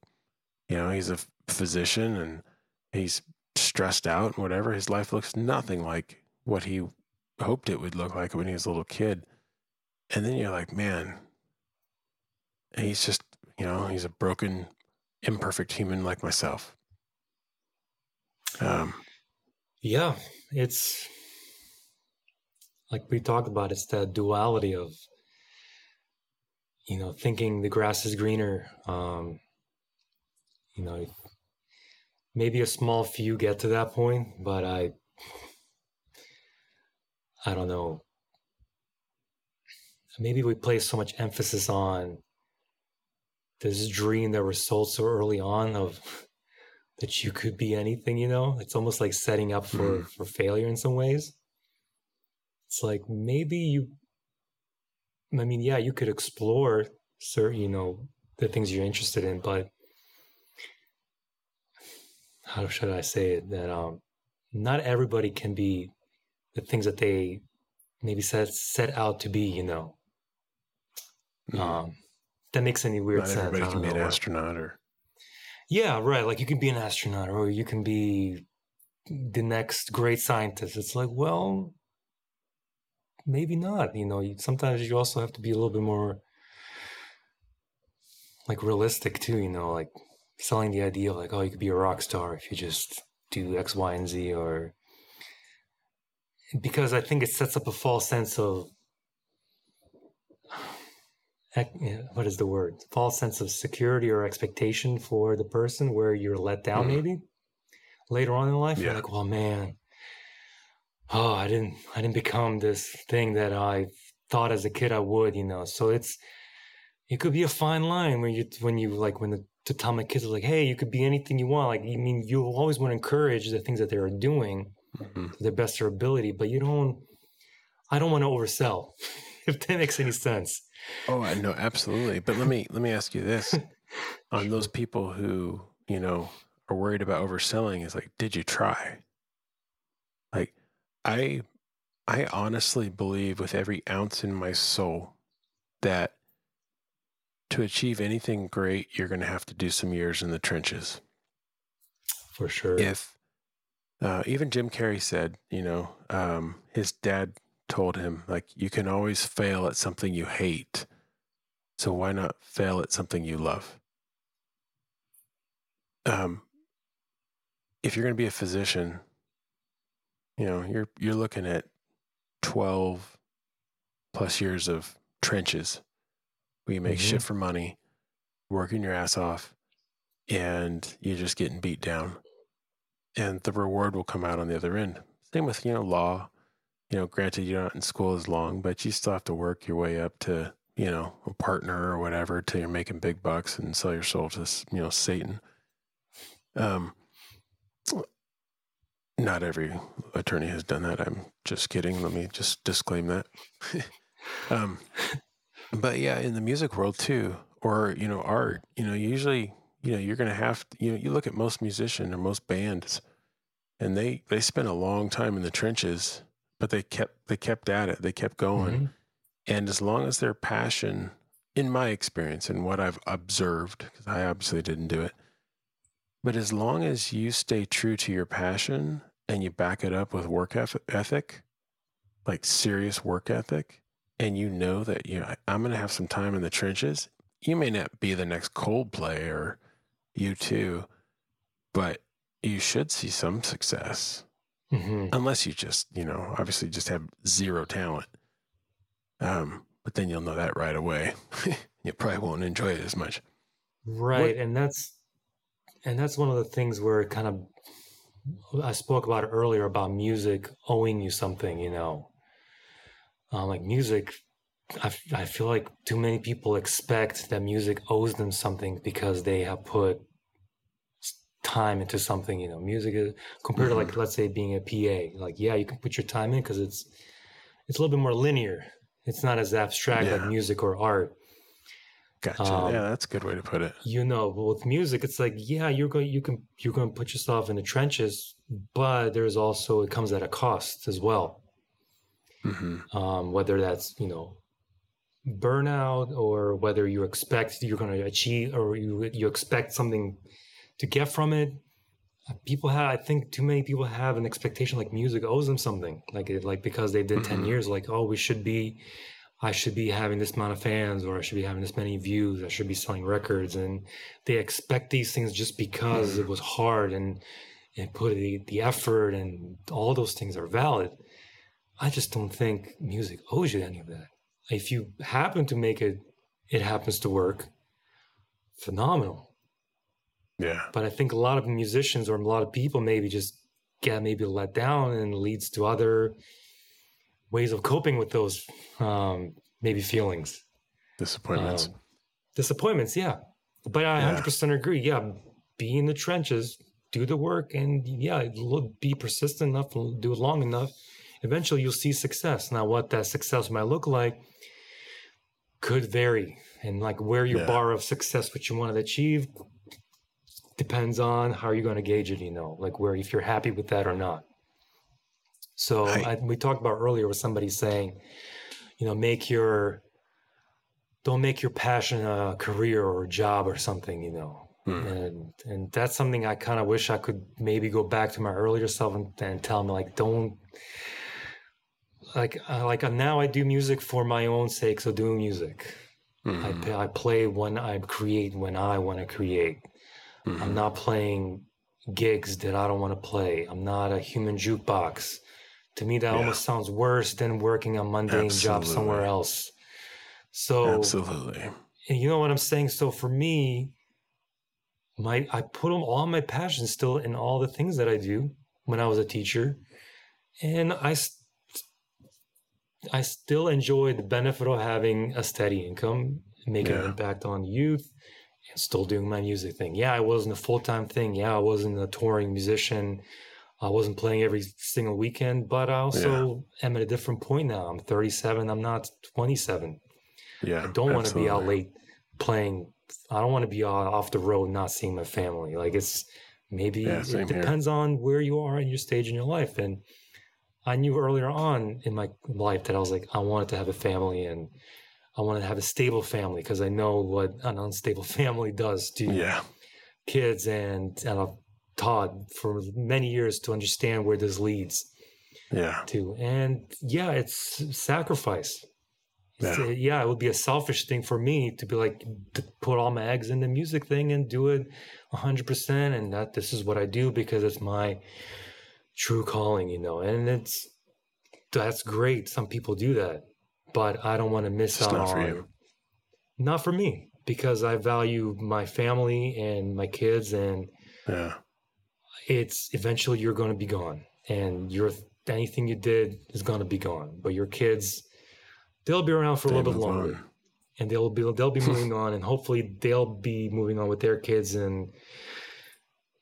you know he's a physician and he's stressed out and whatever his life looks nothing like what he hoped it would look like when he was a little kid and then you're like man he's just you know he's a broken imperfect human like myself um Yeah, it's like we talked about. It's that duality of you know thinking the grass is greener. Um, you know, maybe a small few get to that point, but I, I don't know. Maybe we place so much emphasis on this dream that was sold so early on of that you could be anything you know it's almost like setting up for Mm. for failure in some ways it's like maybe you i mean yeah you could explore certain you know the things you're interested in but how should i say it that um not everybody can be the things that they maybe set set out to be you know mm, um that makes any weird not sense everybody can be an know astronaut or Yeah, right. Like you can be an astronaut or you can be the next great scientist. It's like, well, maybe not. You know, you, sometimes you also have to be a little bit more like realistic too, you know, like selling the idea of like, oh, you could be a rock star if you just do X, Y, and Z or because I think it sets up a false sense of what is the word? False sense of security or expectation for the person where you're let down mm-hmm. maybe later on in life. Yeah. You're like, well, man, oh, I didn't, I didn't become this thing that I thought as a kid I would, you know. So it's, it could be a fine line when you, when you like, when the, to tell my kids like, hey, you could be anything you want. Like, I mean, you always want to encourage the things that they are doing mm-hmm. to their best of their ability, but you don't. I don't want to oversell, if that makes any sense. Oh, I know absolutely. But let me let me ask you this: on those people who you know are worried about overselling, is like, did you try? Like, I I honestly believe with every ounce in my soul that to achieve anything great, you're going to have to do some years in the trenches. For sure. If uh, even Jim Carrey said, you know, um, his dad told him, like, you can always fail at something you hate. So why not fail at something you love? Um, if you're going to be a physician, you know, you're you're looking at 12 plus years of trenches where you make mm-hmm. shit for money, working your ass off, and you're just getting beat down. And the reward will come out on the other end. Same with, you know, law. You know, granted you're not in school as long, but you still have to work your way up to, you know, a partner or whatever till you're making big bucks and sell your soul to, you know, Satan. Um, not every attorney has done that. I'm just kidding. Let me just disclaim that. um, but yeah, in the music world too, or you know, art, you know, usually, you know, you're going to have, you know, you look at most musicians or most bands, and they they spend a long time in the trenches, but they kept they kept at it, they kept going, mm-hmm. and as long as their passion, in my experience and what I've observed, because I obviously didn't do it, but as long as you stay true to your passion and you back it up with work ethic, like serious work ethic, and you know that you know I'm going to have some time in the trenches, you may not be the next Coldplay or U2, but you should see some success. Mm-hmm. Unless you just, you know, obviously just have zero talent. Um, but then you'll know that right away. you probably won't enjoy it as much. Right. What, and that's and that's one of the things where it kind of I spoke about earlier about music owing you something, you know. Uh, like music, I, I feel like too many people expect that music owes them something because they have put time into something, you know. Music is compared mm-hmm. to like let's say being a PA, like yeah, you can put your time in because it's it's a little bit more linear. It's not as abstract yeah. like music or art. Gotcha. Um, yeah, that's a good way to put it. You know, with music, it's like, yeah, you're going, you can, you're going to put yourself in the trenches, but there's also it comes at a cost as well. Mm-hmm. Um, whether that's you know burnout or whether you expect you're going to achieve or you you expect something to get from it. People have, I think, too many people have an expectation like music owes them something, like it, like because they did mm-hmm. ten years, like oh, we should be I should be having this amount of fans or I should be having this many views. I should be selling records. And they expect these things just because it was hard and, and put the, the effort and all those things are valid. I just don't think music owes you any of that. If you happen to make it, it happens to work, phenomenal. Yeah. But I think a lot of musicians or a lot of people maybe just get maybe let down and leads to other ways of coping with those um, maybe feelings disappointments um, disappointments yeah but i yeah. 100% agree yeah be in the trenches do the work and yeah be persistent enough do it long enough eventually you'll see success now what that success might look like could vary and like where your yeah. bar of success what you want to achieve depends on how you're going to gauge it you know like where if you're happy with that or not so I, we talked about earlier with somebody saying, you know, make your don't make your passion a career or a job or something, you know. Hmm. And and that's something I kind of wish I could maybe go back to my earlier self and, and tell me like don't like like uh, now I do music for my own sake, so do music. Mm-hmm. I I play when I create when I want to create. Mm-hmm. I'm not playing gigs that I don't want to play. I'm not a human jukebox To me, that yeah. almost sounds worse than working a mundane Absolutely. job somewhere else. So Absolutely. And you know what I'm saying? So for me, my I put all my passion still in all the things that I do when I was a teacher, and I I still enjoy the benefit of having a steady income, making yeah. an impact on youth, and still doing my music thing. Yeah, I wasn't a full time thing. Yeah, I wasn't a touring musician. I wasn't playing every single weekend, but I also yeah. am at a different point now. I'm 37. I'm not 27. Yeah, I don't want to be out late playing. I don't want to be off the road not seeing my family. Like it's maybe yeah, it depends here. on where you are in your stage in your life. And I knew earlier on in my life that I was like, I wanted to have a family and I wanted to have a stable family because I know what an unstable family does to yeah. kids. And, and I've taught for many years to understand where this leads. Yeah. To and yeah, it's sacrifice. Yeah. yeah, it would be a selfish thing for me to be like to put all my eggs in the music thing and do it 100% and that this is what I do because it's my true calling, you know. And it's that's great. Some people do that, but I don't want to miss out not on. For you. Not for me, because I value my family and my kids, and yeah, it's eventually you're going to be gone, and your anything you did is going to be gone. But your kids, they'll be around for they a little bit longer. On. And they'll be they'll be moving on, and hopefully they'll be moving on with their kids, and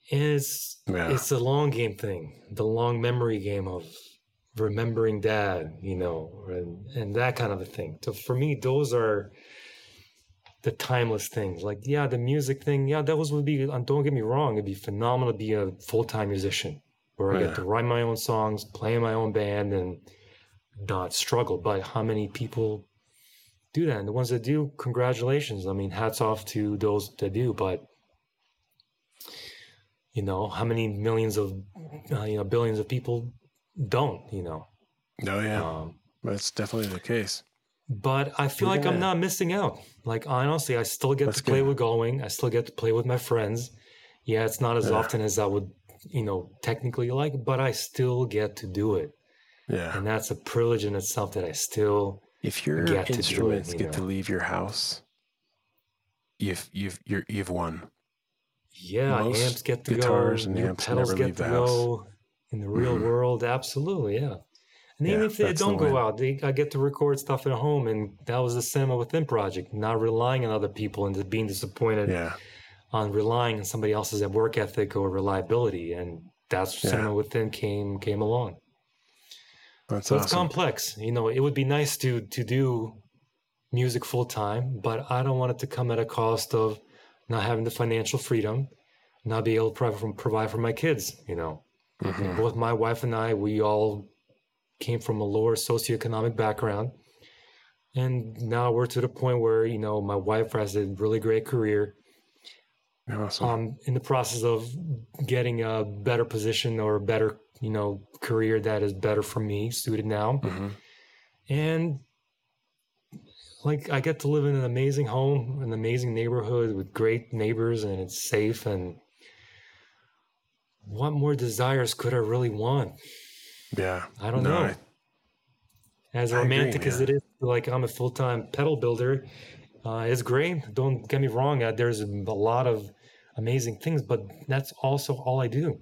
it's yeah. it's a long game thing, the long memory game of remembering dad, you know, and, and that kind of a thing. So for me, those are the timeless things. Like, yeah, the music thing, yeah, that was would be. Uh, don't get me wrong, it'd be phenomenal to be a full time musician where I get to write my own songs, play in my own band, and not struggle. But how many people do that? And the ones that do, congratulations. I mean, hats off to those that do. But you know how many millions of uh, you know billions of people don't you know? Oh yeah. Um, that's definitely the case. but i feel yeah. like i'm not missing out. Like honestly i still get that's to play good. with going i still get to play with my friends. Yeah it's not as yeah. often as i would you know technically like but i still get to do it. Yeah. And that's a privilege in itself that i still if your get instruments to it, you get know? to leave your house you've you've you're, you've won yeah, Most amps get to guitars go. And amps pedals get to go in the real mm-hmm. world. Absolutely, yeah. And yeah, even if they don't the go out, they, I get to record stuff at home, and that was the Cinema Within project. Not relying on other people and being disappointed yeah. on relying on somebody else's work ethic or reliability, and that's yeah. Cinema Within came came along. That's so awesome. it's complex. You know, it would be nice to to do music full time, but I don't want it to come at a cost of not having the financial freedom, not be able to provide for, provide for my kids. You know, mm-hmm. both my wife and I, we all came from a lower socioeconomic background, and now we're to the point where you know my wife has a really great career. Awesome. Um, in the process of getting a better position or a better, you know, career that is better for me, suited now, mm-hmm. and like I get to live in an amazing home, an amazing neighborhood with great neighbors, and it's safe. And what more desires could I really want? Yeah, I don't no, know. I, as romantic agree, as it is, like I'm a full time pedal builder, uh, it's great. Don't get me wrong. Uh, there's a lot of amazing things, but that's also all I do.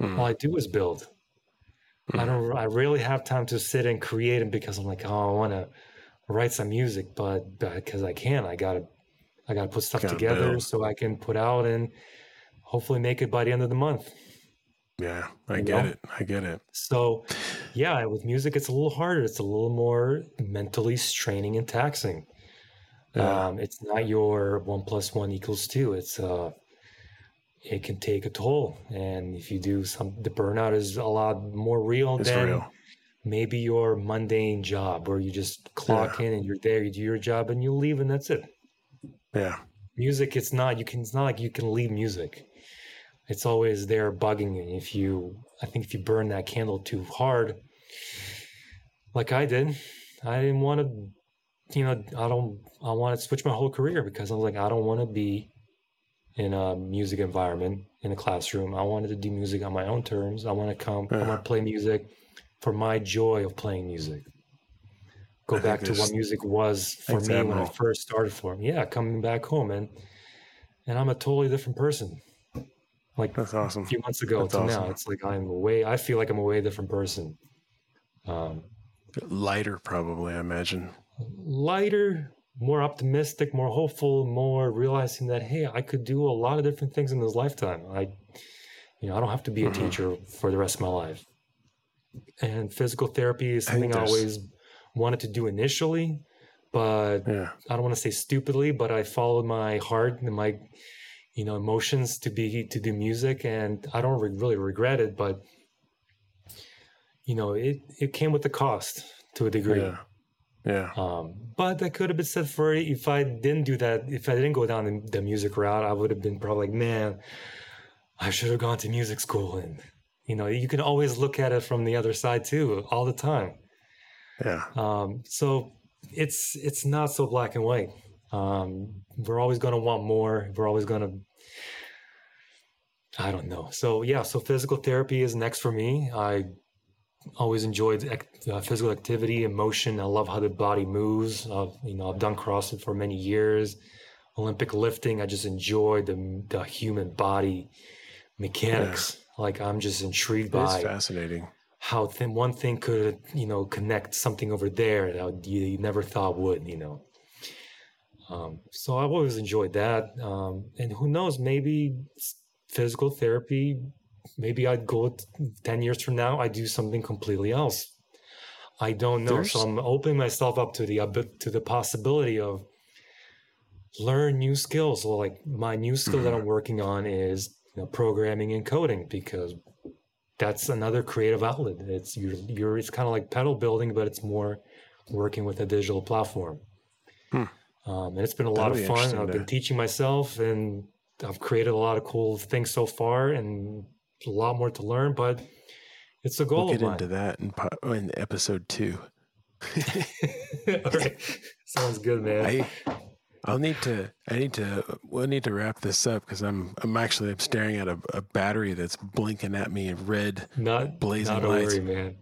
Mm. All I do is build. Mm. I don't. I rarely have time to sit and create, and because I'm like, oh, I want to write some music, but because I can, I gotta I gotta put stuff gotta together build. so I can put out and hopefully make it by the end of the month. Yeah, I you get know? it. I get it. So, yeah, with music, it's a little harder. It's a little more mentally straining and taxing. Yeah. Um, it's not your one plus one equals two. It's uh, it can take a toll, and if you do some, the burnout is a lot more real it's than real maybe your mundane job where you just clock yeah. in and you're there, you do your job and you leave and that's it. Yeah. Music, it's not you can it's not like you can leave music. It's always there bugging you. If you I think if you burn that candle too hard, like I did, I didn't want to you know, I don't I want to switch my whole career because I was like, I don't want to be in a music environment in a classroom. I wanted to do music on my own terms. I want to come, yeah. I want to play music for my joy of playing music. Go I back to what music was for me when I first started for me. Yeah, coming back home and and I'm a totally different person. Like That's awesome. a few months ago That's to now, it's like I'm a way. I feel like I'm a way different person. Um, Lighter, probably, I imagine. lighter, more optimistic, more hopeful, more realizing that hey, I could do a lot of different things in this lifetime. I, you know, I don't have to be a Mhm. teacher for the rest of my life. And physical therapy is something I, there's- always wanted to do initially, but Yeah. I don't want to say stupidly, but I followed my heart and my, you know, emotions to be to do music, and I don't re- really regret it. But you know, it it came with the cost to a degree. Yeah. Yeah. Um, but that could have been said for if I didn't do that, if I didn't go down the, the music route, I would have been probably like, man, I should have gone to music school. And, you know, you can always look at it from the other side too, all the time. Yeah. Um, so it's, it's not so black and white. Um, we're always going to want more. We're always going to, I don't know. So yeah, so physical therapy is next for me. I always enjoyed uh, physical activity and motion. I love how the body moves. I've, you know, I've done CrossFit for many years. Olympic lifting, I just enjoy the the human body mechanics. Like I'm just intrigued It's by fascinating. how thin one thing could, you know, connect something over there that you, you never thought would, you know. Um, so I've always enjoyed that. Um, and who knows, maybe physical therapy, maybe I'd go t- 10 years from now, I do something completely else. I don't know. So I'm opening myself up to the, bit- to the possibility of learn new skills. So like my new skill that Mhm. I'm working on is you know, programming and coding because that's another creative outlet. It's you're, you're it's kind of like pedal building, but it's more working with a digital platform. Hmm. Um, and it's been a lot That'll of fun. I've been teaching myself, and I've created a lot of cool things so far, and a lot more to learn. But it's a goal We'll of get into that in, po- in episode two. All right. Sounds good, man. I I'll need to I need to we'll need to wrap this up because I'm I'm actually I'm staring at a, a battery that's blinking at me in red not blazing not lights. worry, man.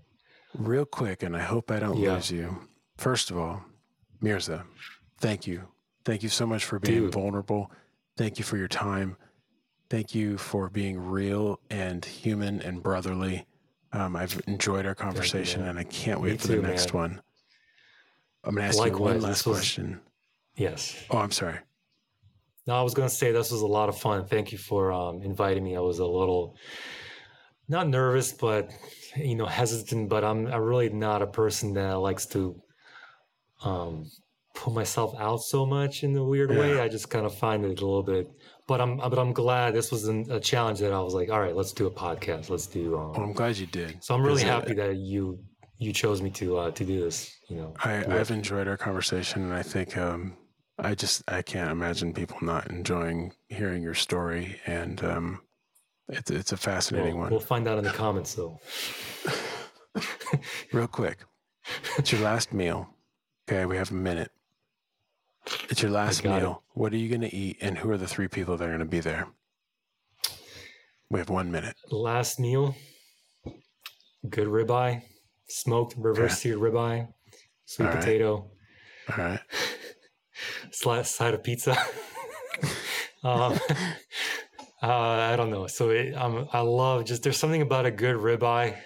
real quick and I hope I don't Yeah. lose you. First of all, Mirza, thank you. Thank you so much for being Dude. vulnerable. Thank you for your time. Thank you for being real and human and brotherly. Um, I've enjoyed our conversation man. and I can't Me wait for too, the next man. one. I'm going to ask you one last this was- question. Yes. Oh, I'm sorry. No, I was going to say this was a lot of fun. Thank you for um, inviting me. I was a little not nervous, but you know, hesitant. But I'm I'm really not a person that likes to um, put myself out so much in a weird way. I just kind of find it a little bit. But I'm but I'm glad this was an, a challenge that I was like, all right, let's do a podcast. Let's do. Well, Um, I'm glad you did. so I'm really uh, happy that you you chose me to uh, to do this. You know, I, I've enjoyed our conversation, and I think um, I just I can't imagine people not enjoying hearing your story, and um, it's it's a fascinating we'll, one. we'll find out in the comments though. Real quick, it's your last meal. Okay, we have a minute. It's your last got it. meal. What are you going to eat, and who are the three people that are going to be there? We have one minute. last meal good ribeye smoked reverse seared ribeye sweet All right. potato All right. slice side of pizza um, uh, i don't know so it, um, i love just there's something about a good ribeye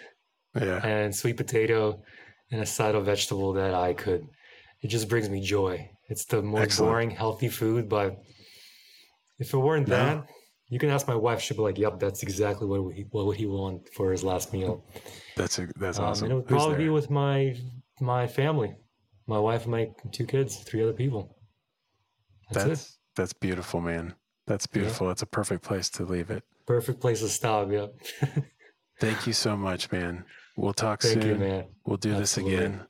Yeah. and sweet potato and a side of vegetable that i could it just brings me joy it's the most Excellent. boring healthy food but if it weren't No. that you can ask my wife she'll be like yep that's exactly what he, what would he want for his last meal That's a, that's um, awesome. and it would Who's probably be with my my family, my wife and my two kids, three other people. That's, That's that's beautiful, man. That's beautiful. That's a perfect place to leave it. Perfect place to stop. Yep. Thank you so much, man. We'll talk Thank soon. you, man. We'll do Absolutely. this again.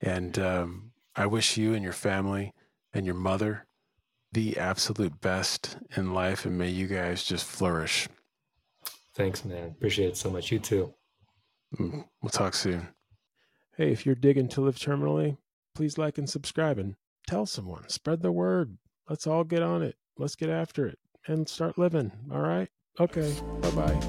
And um, I wish you and your family and your mother the absolute best in life, and may you guys just flourish. Thanks, man. Appreciate it so much. You too. Mm, We'll talk soon. Hey, if you're digging to live terminally, please like and subscribe and tell someone. Spread the word. Let's all get on it. Let's get after it and start living. All right? Okay. Bye bye.